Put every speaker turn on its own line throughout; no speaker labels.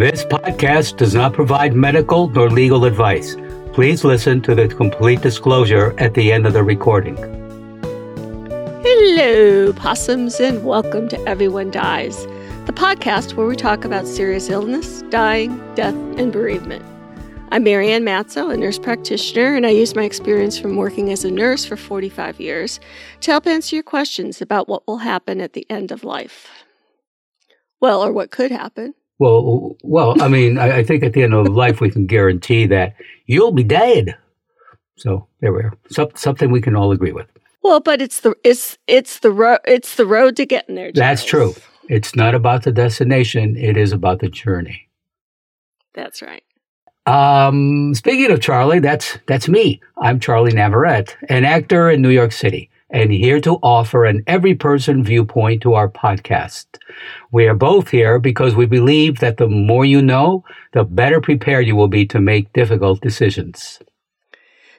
This podcast does not provide medical nor legal advice. Please listen to the complete disclosure at the end of the recording.
Hello, possums, and welcome to Everyone Dies, the podcast where we talk about serious illness, dying, death, and bereavement. I'm Marianne Matzo, a nurse practitioner, and I use my experience from working as a nurse for 45 years to help answer your questions about what will happen at the end of life. Well, or what could happen.
Well, well, I mean, I, I think at the end of life we can guarantee that you'll be dead. So there we are. So, something we can all agree with.
Well, but it's the it's it's the road it's the road to getting there.
That's true. It's not about the destination; it is about the journey.
That's right.
Um, speaking of Charlie, that's that's me. I'm Charlie Navarrete, an actor in New York City, and here to offer an every person viewpoint to our podcast. We are both here because we believe that the more you know, the better prepared you will be to make difficult decisions.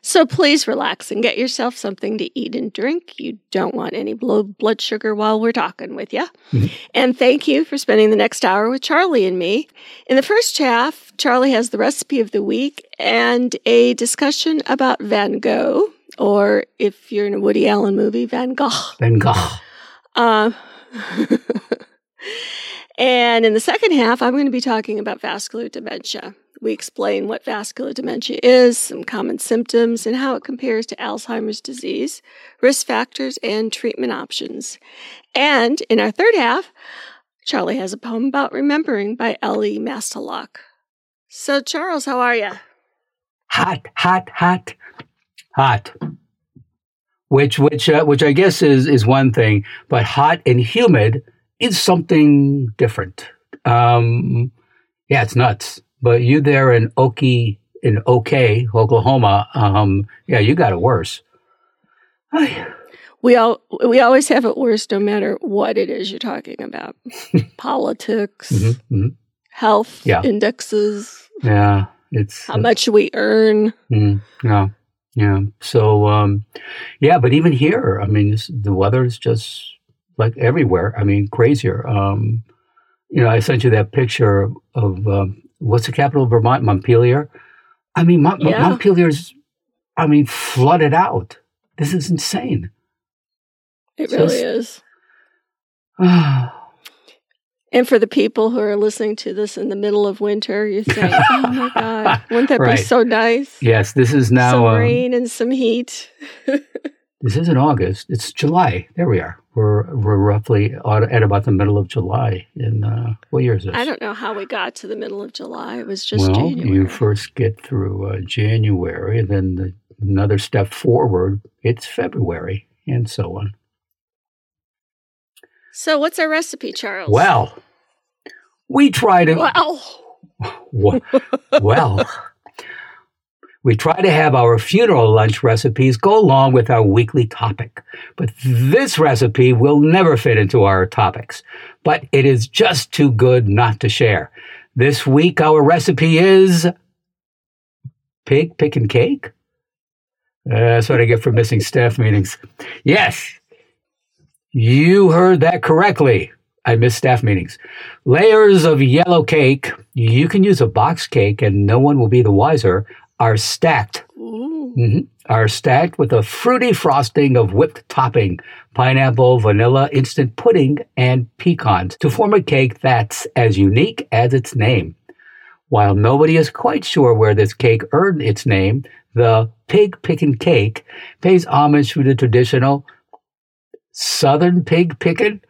So please relax and get yourself something to eat and drink. You don't want any low blood sugar while we're talking with you.
Mhm.
And thank you for spending the next hour with Charlie and me. In the first half, Charlie has the recipe of the week and a discussion about Van Gogh, or if you're in a Woody Allen movie, Van Gogh.
Van Gogh.
Uh, and in the second half, I'm going to be talking about vascular dementia. We explain what vascular dementia is, some common symptoms, and how it compares to Alzheimer's disease, risk factors, and treatment options. And in our third half, Charlie has a poem about remembering by Ellie Mastalock. So, Charles, how are you?
hot, hot, hot, hot. Which, which, uh, which I guess is is one thing, but hot and humid is something different. Um, yeah, it's nuts. But you there in Okie, in OK, Oklahoma, um, yeah, you got it worse.
We all we always have it worse, no matter what it is you're talking about. Politics,
mhm, mhm.
health
Yeah.
indexes,
Yeah, it's
how much we earn.
Mm, yeah, yeah. So, um, yeah, but even here, I mean, this, the weather is just like everywhere. I mean, crazier. Um, you know, I sent you that picture of um, what's the capital of Vermont, Montpelier. I mean, Mon-
Yeah.
Montpelier's, I mean, flooded out. This is insane.
It really is. And for the people who are listening to this in the middle of winter, you think, "Oh my God, wouldn't that
Right.
be so nice?"
yes, this is now.
some
um,
rain and some heat.
This isn't August. It's July. There we are. We're we're roughly at about the middle of July. In uh, what year is this?
I don't know how we got to the middle of July. It was just
well,
January.
you first get through uh, January, and then the, another step forward, it's February, and so on.
So, what's our recipe, Charles?
Well, we try to
Well,
well, we try to have our funeral lunch recipes go along with our weekly topic. But this recipe will never fit into our topics. But it is just too good not to share. This week, our recipe is pig picking cake. Uh, that's what I get for missing staff meetings. Yes, you heard that correctly. I miss staff meetings. Layers of yellow cake, you can use a box cake and no one will be the wiser, are stacked.
Ooh.
Mhm. Are stacked with a fruity frosting of whipped topping, pineapple, vanilla, instant pudding, and pecans to form a cake that's as unique as its name. While nobody is quite sure where this cake earned its name, the pig pickin' cake pays homage to the traditional Southern pig pickin'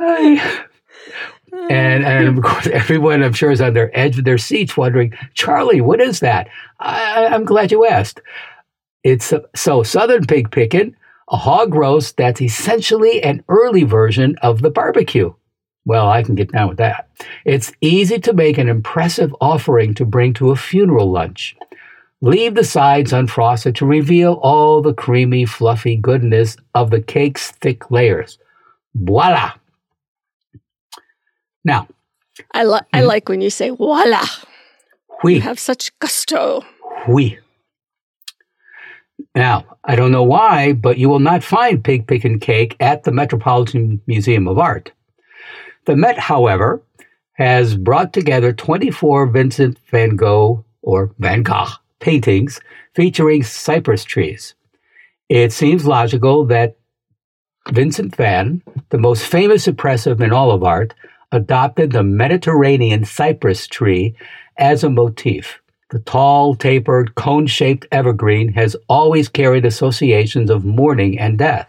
Ay. and and of course everyone I'm sure is on their edge of their seats wondering, Charlie, what is that? I, I'm glad you asked. It's a, so Southern pig picking, a hog roast that's essentially an early version of the barbecue. Well, I can get down with that. It's easy to make an impressive offering to bring to a funeral lunch. Leave the sides unfrosted to reveal all the creamy, fluffy goodness of the cake's thick layers. Voila! Now,
I, li- I
Mhm.
like when you say voila.
we
have such gusto.
Oui. Now, I don't know why, but you will not find Pig Pickin' Cake at the Metropolitan Museum of Art. The Met, however, has brought together 24 Vincent van Gogh or Van Gogh paintings featuring cypress trees. It seems logical that Vincent van, the most famous impressive in all of art, adopted the Mediterranean cypress tree as a motif. The tall, tapered, cone shaped evergreen has always carried associations of mourning and death.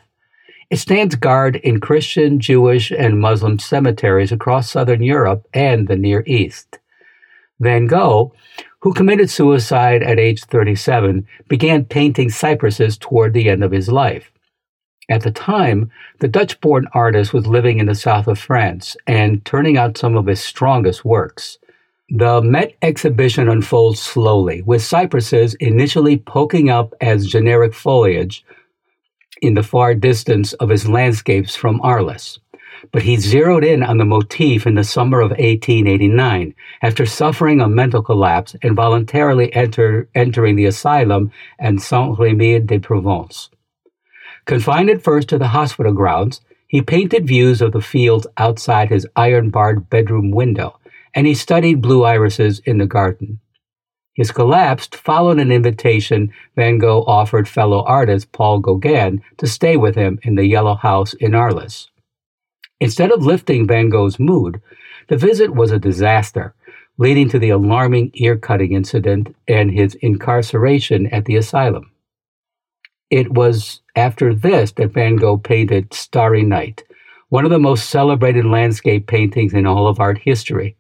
It stands guard in Christian, Jewish, and Muslim cemeteries across southern Europe and the Near East. Van Gogh, who committed suicide at age 37, began painting cypresses toward the end of his life. At the time, the Dutch born artist was living in the south of France and turning out some of his strongest works. The Met exhibition unfolds slowly, with cypresses initially poking up as generic foliage in the far distance of his landscapes from Arles. But he zeroed in on the motif in the summer of 1889 after suffering a mental collapse and voluntarily enter, entering the asylum and Saint-Rémy de Provence. Confined at first to the hospital grounds, he painted views of the fields outside his iron barred bedroom window and he studied blue irises in the garden. His collapse followed an invitation Van Gogh offered fellow artist Paul Gauguin to stay with him in the Yellow House in Arles. Instead of lifting Van Gogh's mood, the visit was a disaster, leading to the alarming ear cutting incident and his incarceration at the asylum. It was after this that Van Gogh painted Starry Night, one of the most celebrated landscape paintings in all of art history,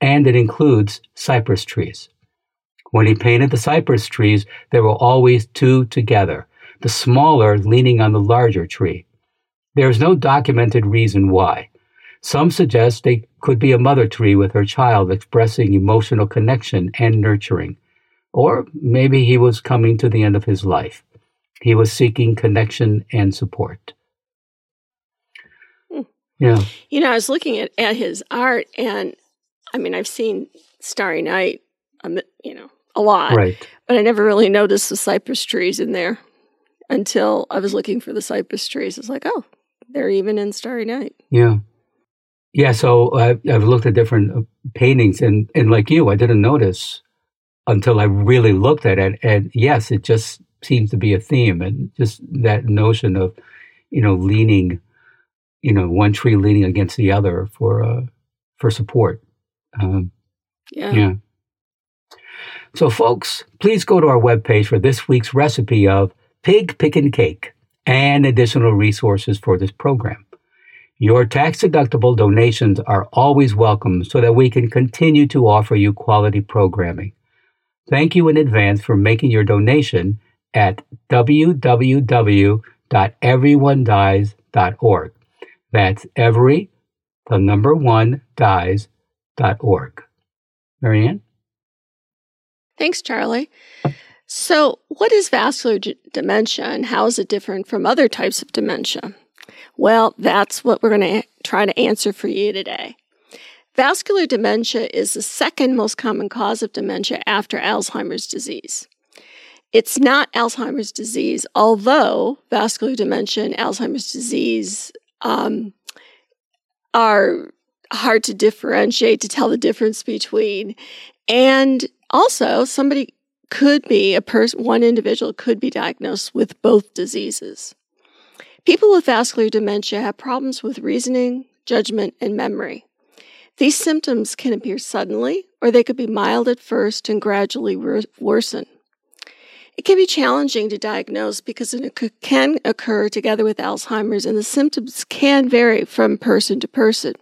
and it includes cypress trees. When he painted the cypress trees, there were always two together, the smaller leaning on the larger tree. There is no documented reason why. Some suggest they could be a mother tree with her child expressing emotional connection and nurturing. Or maybe he was coming to the end of his life. He was seeking connection and support.
Hmm.
Yeah.
You know, I was looking at, at his art, and I mean, I've seen Starry Night, um, you know, a lot,
Right.
but I never really noticed the cypress trees in there until I was looking for the cypress trees. It's like, oh, they're even in Starry Night.
Yeah. Yeah. So uh, I've looked at different uh, paintings, and, and like you, I didn't notice until I really looked at it. And yes, it just seems to be a theme, and just that notion of, you know, leaning, you know, one tree leaning against the other for uh, for support. Um,
Yeah.
yeah. So, folks, please go to our webpage for this week's recipe of pig pickin' cake and additional resources for this program. Your tax deductible donations are always welcome so that we can continue to offer you quality programming. Thank you in advance for making your donation at www.everyonedies.org. That's every, the number one, dies.org. Marianne?
Thanks, Charlie. So, what is vascular d- dementia and how is it different from other types of dementia? Well, that's what we're going to try to answer for you today. Vascular dementia is the second most common cause of dementia after Alzheimer's disease. It's not Alzheimer's disease, although vascular dementia and Alzheimer's disease um, are hard to differentiate, to tell the difference between. And also, somebody could be a person, one individual could be diagnosed with both diseases. People with vascular dementia have problems with reasoning, judgment, and memory. These symptoms can appear suddenly, or they could be mild at first and gradually wor- worsen. It can be challenging to diagnose because it can occur together with Alzheimer's, and the symptoms can vary from person to person.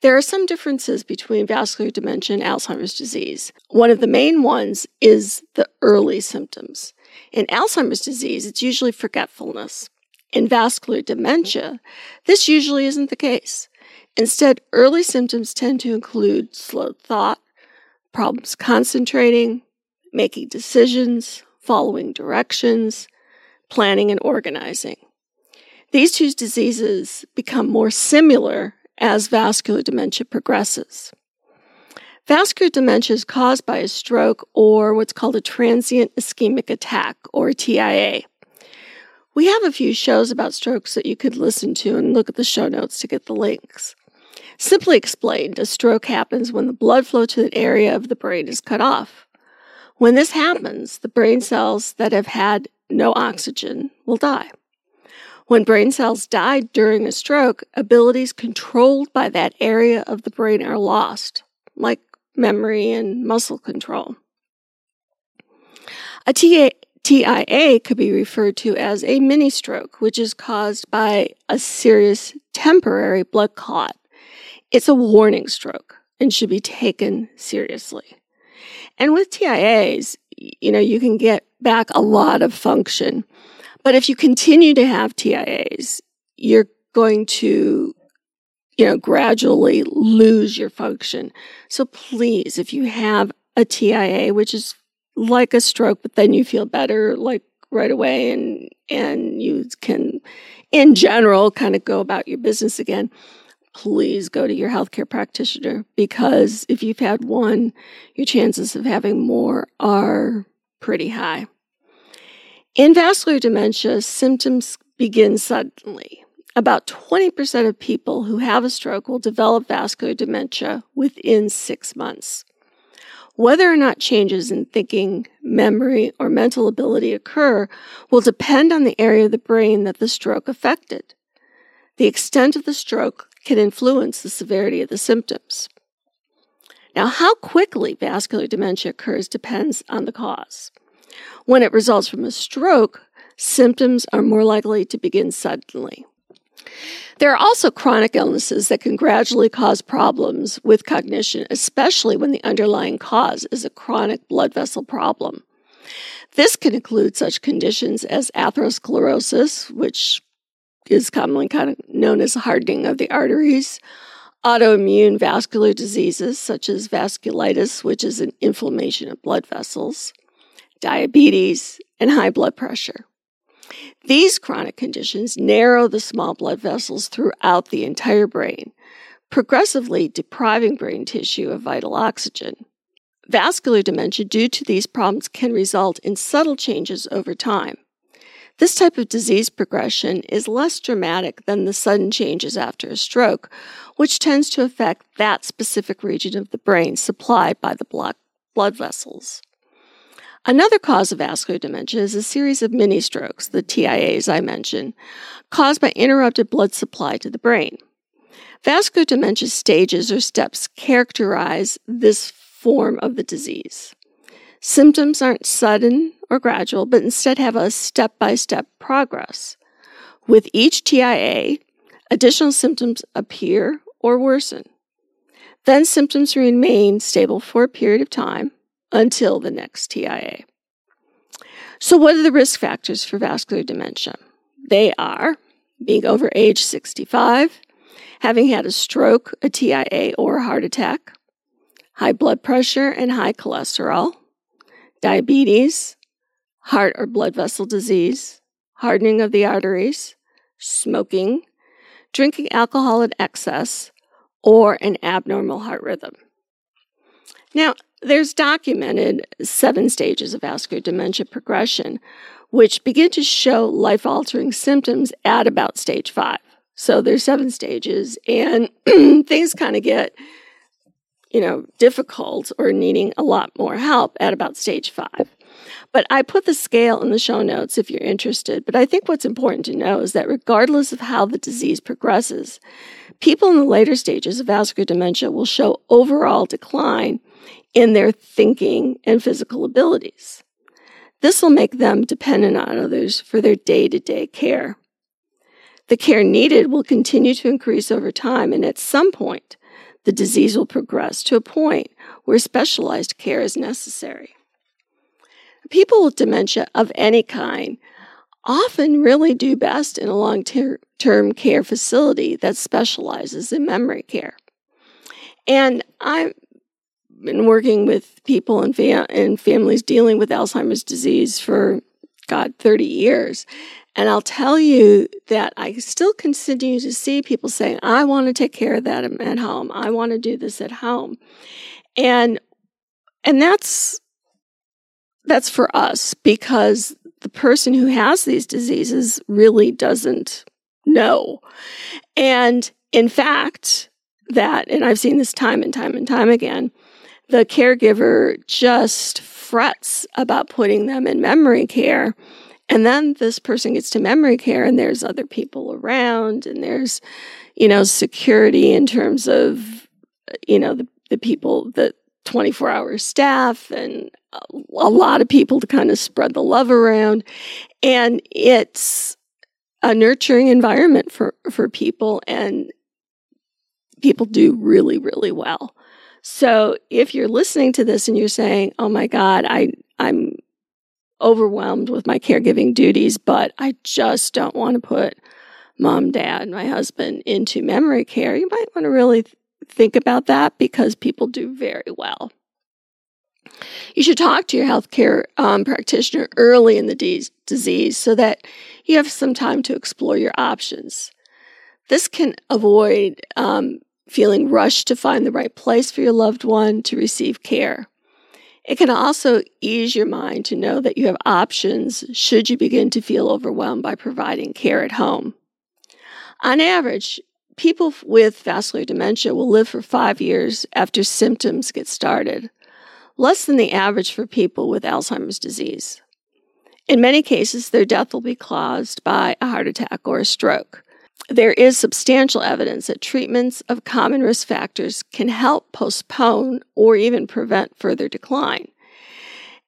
There are some differences between vascular dementia and Alzheimer's disease. One of the main ones is the early symptoms. In Alzheimer's disease, it's usually forgetfulness. In vascular dementia, this usually isn't the case. Instead, early symptoms tend to include slowed thought, problems concentrating, making decisions, following directions, planning, and organizing. These two diseases become more similar as vascular dementia progresses. Vascular dementia is caused by a stroke or what's called a transient ischemic attack or TIA. We have a few shows about strokes that you could listen to and look at the show notes to get the links. Simply explained, a stroke happens when the blood flow to an area of the brain is cut off. When this happens, the brain cells that have had no oxygen will die. When brain cells die during a stroke, abilities controlled by that area of the brain are lost, like memory and muscle control. A TA, TIA could be referred to as a mini stroke, which is caused by a serious temporary blood clot. It's a warning stroke and should be taken seriously. And with TIAs, you know, you can get back a lot of function. But if you continue to have TIAs, you're going to, you know, gradually lose your function. So please, if you have a TIA, which is like a stroke, but then you feel better like right away and and you can in general kind of go about your business again please go to your healthcare practitioner because if you've had one your chances of having more are pretty high in vascular dementia symptoms begin suddenly about 20% of people who have a stroke will develop vascular dementia within six months whether or not changes in thinking, memory, or mental ability occur will depend on the area of the brain that the stroke affected. The extent of the stroke can influence the severity of the symptoms. Now, how quickly vascular dementia occurs depends on the cause. When it results from a stroke, symptoms are more likely to begin suddenly. There are also chronic illnesses that can gradually cause problems with cognition, especially when the underlying cause is a chronic blood vessel problem. This can include such conditions as atherosclerosis, which is commonly kind of known as hardening of the arteries, autoimmune vascular diseases such as vasculitis, which is an inflammation of blood vessels, diabetes, and high blood pressure. These chronic conditions narrow the small blood vessels throughout the entire brain, progressively depriving brain tissue of vital oxygen. Vascular dementia due to these problems can result in subtle changes over time. This type of disease progression is less dramatic than the sudden changes after a stroke, which tends to affect that specific region of the brain supplied by the blood vessels. Another cause of vascular dementia is a series of mini strokes, the TIAs I mentioned, caused by interrupted blood supply to the brain. Vascular dementia stages or steps characterize this form of the disease. Symptoms aren't sudden or gradual, but instead have a step by step progress. With each TIA, additional symptoms appear or worsen. Then symptoms remain stable for a period of time, until the next TIA. So, what are the risk factors for vascular dementia? They are being over age 65, having had a stroke, a TIA, or a heart attack, high blood pressure and high cholesterol, diabetes, heart or blood vessel disease, hardening of the arteries, smoking, drinking alcohol in excess, or an abnormal heart rhythm. Now, there's documented seven stages of vascular dementia progression, which begin to show life altering symptoms at about stage five. So there's seven stages, and things kind of get, you know, difficult or needing a lot more help at about stage five. But I put the scale in the show notes if you're interested. But I think what's important to know is that regardless of how the disease progresses, people in the later stages of vascular dementia will show overall decline in their thinking and physical abilities. This will make them dependent on others for their day to day care. The care needed will continue to increase over time, and at some point, the disease will progress to a point where specialized care is necessary. People with dementia of any kind often really do best in a long term care facility that specializes in memory care. And I'm been working with people and, fa- and families dealing with Alzheimer's disease for, God, 30 years. And I'll tell you that I still continue to see people saying, I want to take care of that at home. I want to do this at home. And and that's that's for us because the person who has these diseases really doesn't know. And in fact, that, and I've seen this time and time and time again, the caregiver just frets about putting them in memory care. And then this person gets to memory care and there's other people around and there's, you know, security in terms of, you know, the, the people the 24 hour staff and a lot of people to kind of spread the love around. And it's a nurturing environment for, for people and people do really, really well. So if you're listening to this and you're saying, "Oh my God, I I'm overwhelmed with my caregiving duties, but I just don't want to put mom, dad, my husband into memory care," you might want to really think about that because people do very well. You should talk to your healthcare um, practitioner early in the de- disease so that you have some time to explore your options. This can avoid um, feeling rushed to find the right place for your loved one to receive care. It can also ease your mind to know that you have options should you begin to feel overwhelmed by providing care at home. On average, people with vascular dementia will live for five years after symptoms get started, less than the average for people with Alzheimer's disease. In many cases, their death will be caused by a heart attack or a stroke there is substantial evidence that treatments of common risk factors can help postpone or even prevent further decline.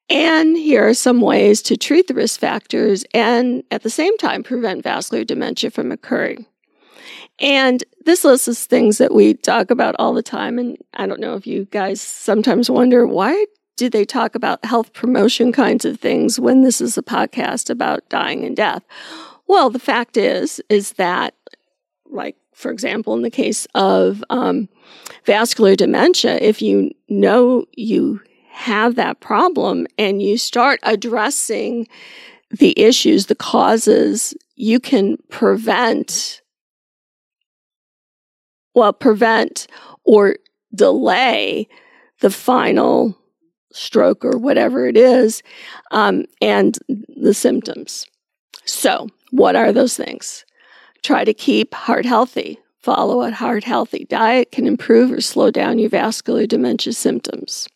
And here are some ways to treat the risk factors and at the same time prevent vascular dementia from occurring. And this list is things that we talk about all the time. And I don't know if you guys sometimes wonder why do they talk about health promotion kinds of things when this is a podcast about dying and death? Well, the fact is, is that, like, for example, in the case of um, vascular dementia, if you know you have that problem and you start addressing the issues, the causes, you can prevent, well, prevent or delay the final stroke or whatever it is, um, and the symptoms. So, what are those things? Try to keep heart healthy. Follow a heart healthy diet can improve or slow down your vascular dementia symptoms.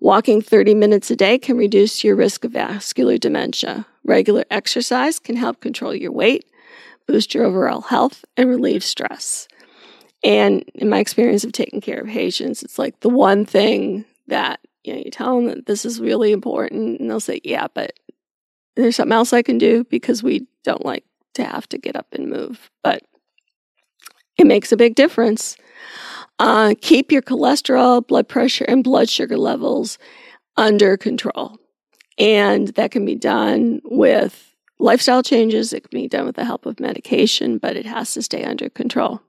Walking 30 minutes a day can reduce your risk of vascular dementia. Regular exercise can help control your weight, boost your overall health, and relieve stress. And in my experience of taking care of patients, it's like the one thing that you know you tell them that this is really important, and they'll say, "Yeah, but there's something else I can do because we don't like to have to get up and move. But it makes a big difference. Uh, keep your cholesterol, blood pressure, and blood sugar levels under control. And that can be done with lifestyle changes, it can be done with the help of medication, but it has to stay under control.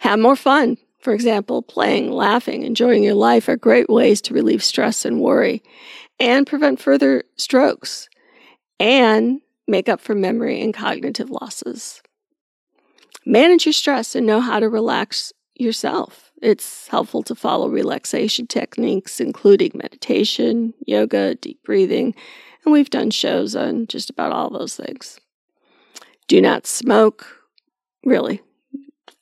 Have more fun. For example, playing, laughing, enjoying your life are great ways to relieve stress and worry and prevent further strokes and make up for memory and cognitive losses. Manage your stress and know how to relax yourself. It's helpful to follow relaxation techniques, including meditation, yoga, deep breathing, and we've done shows on just about all those things. Do not smoke. Really.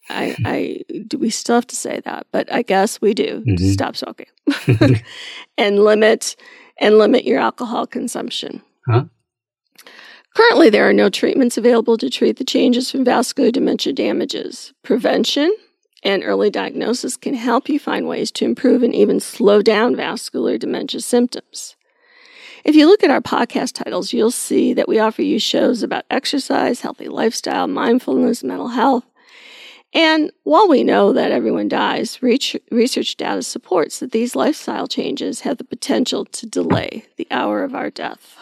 I, I do we still have to say that, but I guess we do. Mm-hmm. Stop smoking. and limit and limit your alcohol consumption. Huh? Currently, there are no treatments available to treat the changes from vascular dementia damages. Prevention and early diagnosis can help you find ways to improve and even slow down vascular dementia symptoms. If you look at our podcast titles, you'll see that we offer you shows about exercise, healthy lifestyle, mindfulness, mental health. And while we know that everyone dies, research data supports that these lifestyle changes have the potential to delay the hour of our death.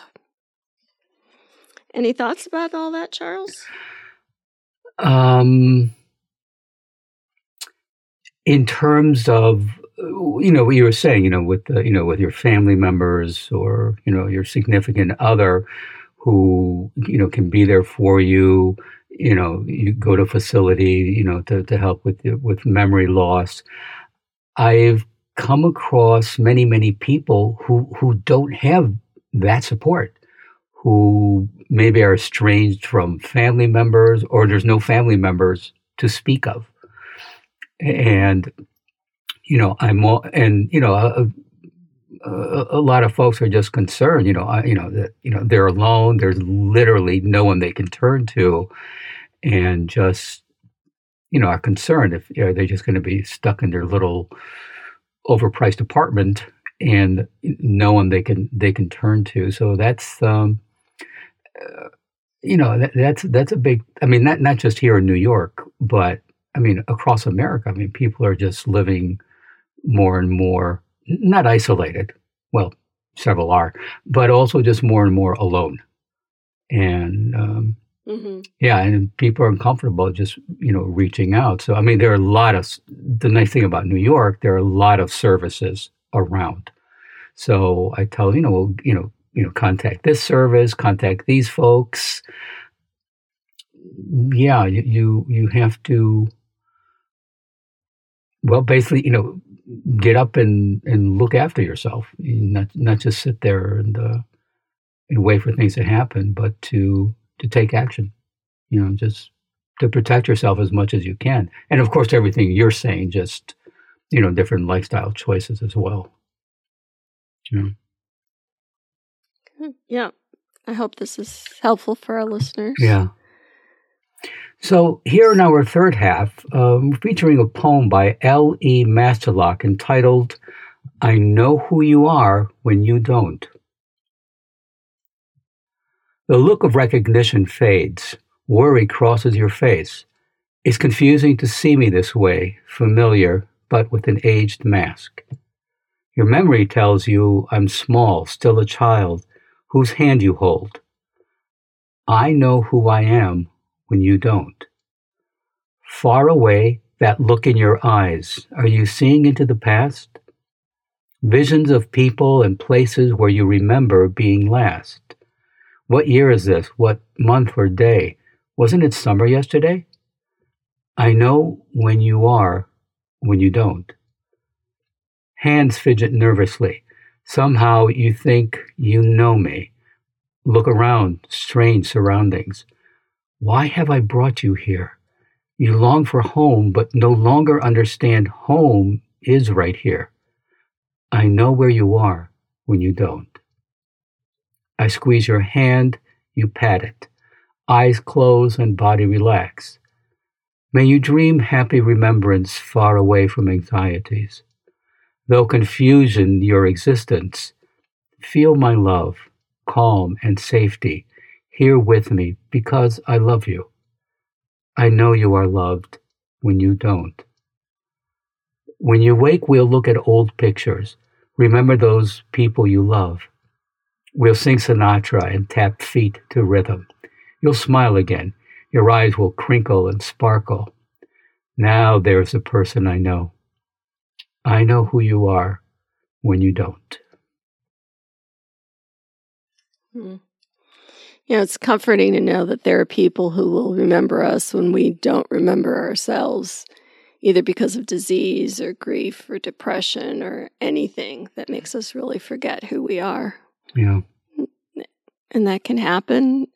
Any thoughts about all that, Charles? Um,
in terms of you know what you were saying, you know, with the, you know with your family members or you know your significant other who you know can be there for you. You know, you go to facility, you know, to, to help with with memory loss. I've come across many, many people who, who don't have that support, who maybe are estranged from family members or there's no family members to speak of. And, you know, I'm and, you know, a, a, a lot of folks are just concerned, you know, I, you know, that, you know, they're alone. There's literally no one they can turn to and just, you know, are concerned if you know, they're just going to be stuck in their little overpriced apartment and no one they can they can turn to. So that's um, uh, you know that, that's that's a big. I mean, not not just here in New York, but I mean across America. I mean, people are just living more and more not isolated. Well, several are, but also just more and more alone. And um, mm-hmm. yeah, and people are uncomfortable just you know reaching out. So I mean, there are a lot of the nice thing about New York. There are a lot of services around. So I tell you know you know you know contact this service, contact these folks. Yeah, you you, you have to. Well, basically, you know, get up and, and look after yourself, not not just sit there and uh, and wait for things to happen, but to to take action. You know, just to protect yourself as much as you can, and of course, everything you're saying, just you know, different lifestyle choices as well.
Yeah. Yeah. I hope this is helpful for our listeners.
Yeah. So, here in our third half, um, featuring a poem by L. E. Masterlock entitled, I Know Who You Are When You Don't. The look of recognition fades, worry crosses your face. It's confusing to see me this way, familiar, but with an aged mask. Your memory tells you I'm small, still a child, whose hand you hold. I know who I am when you don't. Far away, that look in your eyes, are you seeing into the past? Visions of people and places where you remember being last. What year is this? What month or day? Wasn't it summer yesterday? I know when you are, when you don't. Hands fidget nervously. Somehow you think you know me. Look around, strange surroundings. Why have I brought you here? You long for home, but no longer understand home is right here. I know where you are when you don't. I squeeze your hand, you pat it. Eyes close and body relax. May you dream happy remembrance far away from anxieties. Though confusion your existence, feel my love, calm and safety here with me because I love you. I know you are loved when you don't. When you wake, we'll look at old pictures. Remember those people you love. We'll sing Sinatra and tap feet to rhythm. You'll smile again. Your eyes will crinkle and sparkle. Now there's a person I know. I know who you are when you don't.
Hmm. You know, it's comforting to know that there are people who will remember us when we don't remember ourselves, either because of disease or grief or depression or anything that makes us really forget who we are.
Yeah.
And that can happen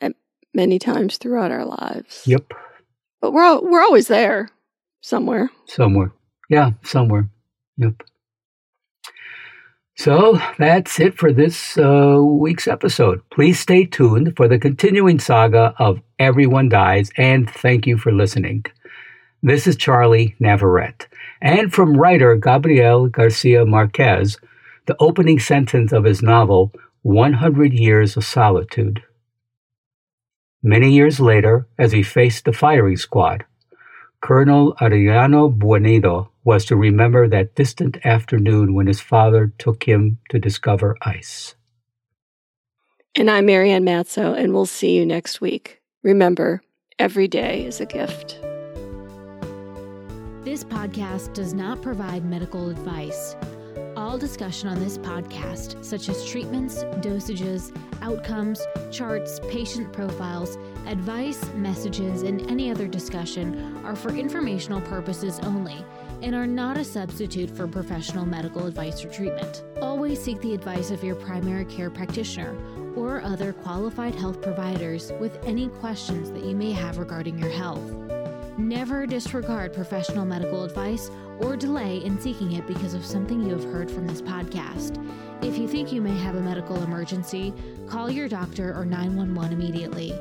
many times throughout our lives.
Yep.
But we're we're always there somewhere.
Somewhere. Yeah, somewhere. Yep. So that's it for this uh, week's episode. Please stay tuned for the continuing saga of Everyone Dies, and thank you for listening. This is Charlie Navarrete, and from writer Gabriel Garcia Marquez, the opening sentence of his novel, 100 Years of Solitude. Many years later, as he faced the firing squad, Colonel Adriano Buendía was to remember that distant afternoon when his father took him to discover ice.
And I'm Marianne Matzo, and we'll see you next week. Remember, every day is a gift.
This podcast does not provide medical advice. All discussion on this podcast, such as treatments, dosages, outcomes, charts, patient profiles, advice, messages, and any other discussion, are for informational purposes only and are not a substitute for professional medical advice or treatment. Always seek the advice of your primary care practitioner or other qualified health providers with any questions that you may have regarding your health. Never disregard professional medical advice or delay in seeking it because of something you have heard from this podcast. If you think you may have a medical emergency, call your doctor or 911 immediately.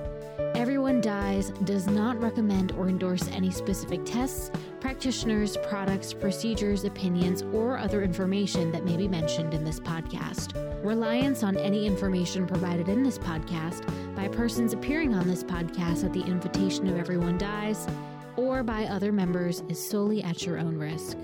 Everyone Dies does not recommend or endorse any specific tests, practitioners, products, procedures, opinions, or other information that may be mentioned in this podcast. Reliance on any information provided in this podcast by persons appearing on this podcast at the invitation of Everyone Dies or by other members is solely at your own risk.